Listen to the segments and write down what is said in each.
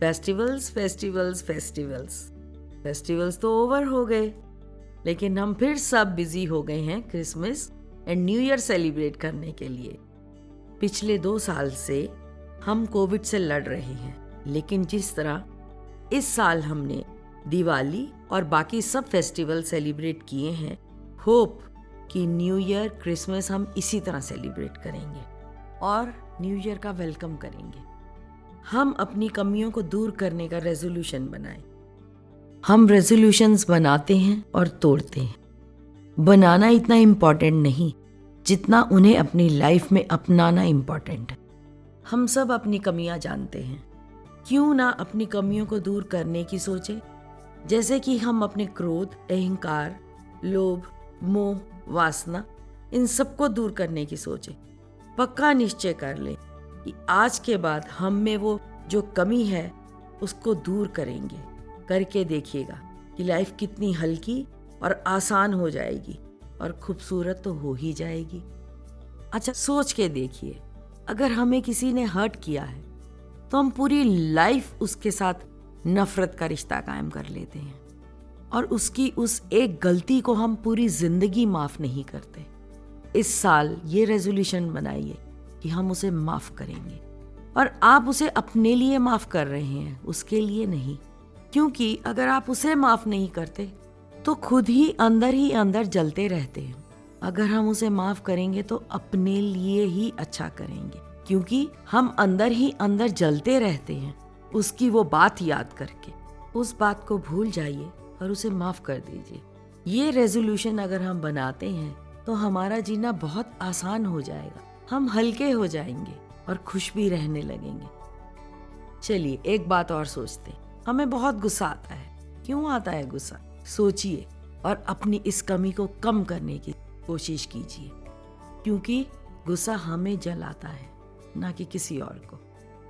Festivals festivals festivals festivals तो over हो गए। लेकिन हम फिर सब बिज़ी हो गए हैं Christmas and New Year celebrate करने के लिए। पिछले दो साल से हम कोविड से लड़ रहे हैं। लेकिन जिस तरह इस साल हमने दिवाली और बाकी सब फेस्टिवल सेलिब्रेट किए हैं होप कि न्यू ईयर क्रिसमस हम इसी तरह सेलिब्रेट करेंगे और न्यू ईयर का वेलकम करेंगे। हम अपनी कमियों को दूर करने का रेजोल्यूशन बनाएँ। हम रेजोल्यूशंस बनाते हैं और तोड़ते हैं। बनाना इतना इंपॉर्टेंट नहीं, जितना उन्हें अपनी लाइफ में अपनाना इंपॉर्टेंट है हम सब अपनी कमियाँ जानते हैं। क्यों ना अपनी कमियों को दूर करने की सोचें? जैसे कि हम अपने क्रोध, अहंकार, लोभ, मोह, वासना, इन सबको दूर करने की सोचें। पक्का निश्चय कर ले। कि आज के बाद हम में वो जो कमी है, उसको दूर करेंगे। करके देखिएगा कि लाइफ कितनी हल्की और आसान हो जाएगी और खूबसूरत तो हो ही जाएगी। अच्छा सोच के देखिए, अगर हमें किसी ने हर्ट किया है तो हम पूरी लाइफ उसके साथ नफरत का रिश्ता कायम कर लेते हैं और उसकी उस एक गलती को हम पूरी ज़िंदगी माफ़ नहीं करते। इस साल ये रेजोल्यूशन बनाइए कि हम उसे माफ़ करेंगे। और आप उसे अपने लिए माफ़ कर रहे हैं, उसके लिए नहीं। क्योंकि अगर आप उसे माफ़ नहीं करते तो खुद ही अंदर ही अंदर जलते रहते हैं। अगर हम उसे माफ़ करेंगे तो अपने लिए ही अच्छा करेंगे। क्योंकि हम अंदर ही अंदर जलते रहते हैं, उसकी वो बात याद करके। उस बात को भूल जाइए और उसे माफ़ कर दीजिए। ये रेजोल्यूशन अगर हम बनाते हैं तो हमारा जीना बहुत आसान हो जाएगा। हम हल्के हो जाएँगे और खुश भी रहने लगेंगे। चलिए, एक बात और सोचते हमें बहुत गुस्सा आता है। क्यों आता है गुस्सा? सोचिए और अपनी इस कमी को कम करने की कोशिश कीजिए। क्योंकि गुस्सा हमें जलाता है, ना कि किसी और को।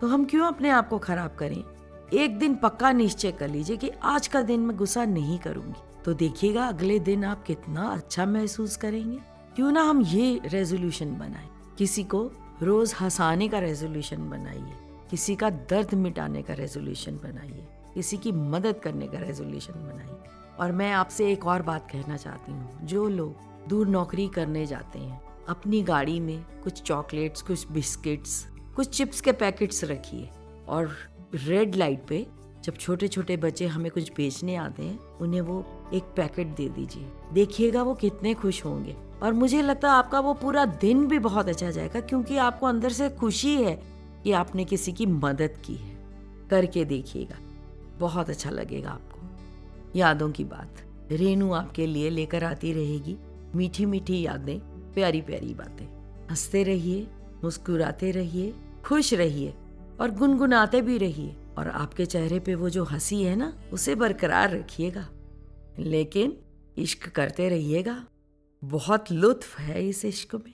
तो हम क्यों अपने आप को खराब करें? एक दिन पक्का निश्चय कर लीजिए कि आज का दिन मैं गुस्सा नहीं करूँगी। तो देखिएगा, अगले दिन आप कितना अच्छा महसूस करेंगे। क्यों ना हम ये रेजोल्यूशन बनाए। किसी को रोज हंसाने का रेजोल्यूशन बनाइए, किसी का दर्द मिटाने का रेजोल्यूशन बनाइए, किसी की मदद करने का रेजोल्यूशन बनाइए। और मैं आपसे एक और बात कहना चाहती हूँ, जो लोग दूर नौकरी करने जाते हैं, अपनी गाड़ी में कुछ चॉकलेट्स कुछ बिस्किट्स कुछ चिप्स के पैकेट्स रखिए और रेड लाइट पे जब छोटे छोटे बच्चे हमें कुछ बेचने आते हैं, उन्हें वो एक पैकेट दे दीजिए। देखिएगा वो कितने खुश होंगे। और मुझे लगता है आपका वो पूरा दिन भी बहुत अच्छा जाएगा, क्योंकि आपको अंदर से खुशी है कि आपने किसी की मदद की है। करके देखिएगा। बहुत अच्छा लगेगा आपको। यादों की बात। रेनू आपके लिए लेकर आती रहेगी। मीठी मीठी यादें, प्यारी प्यारी बातें। हँसते रहिए, मुस्कुराते रहिए, खुश रहिए और गुनगुनाते भी रहिए। और आपके चेहरे पे वो जो हँसी है ना, उसे बरकरार रखिएगा। लेकिन इश्क करते रहिएगा। बहुत लुत्फ है इस इश्क में।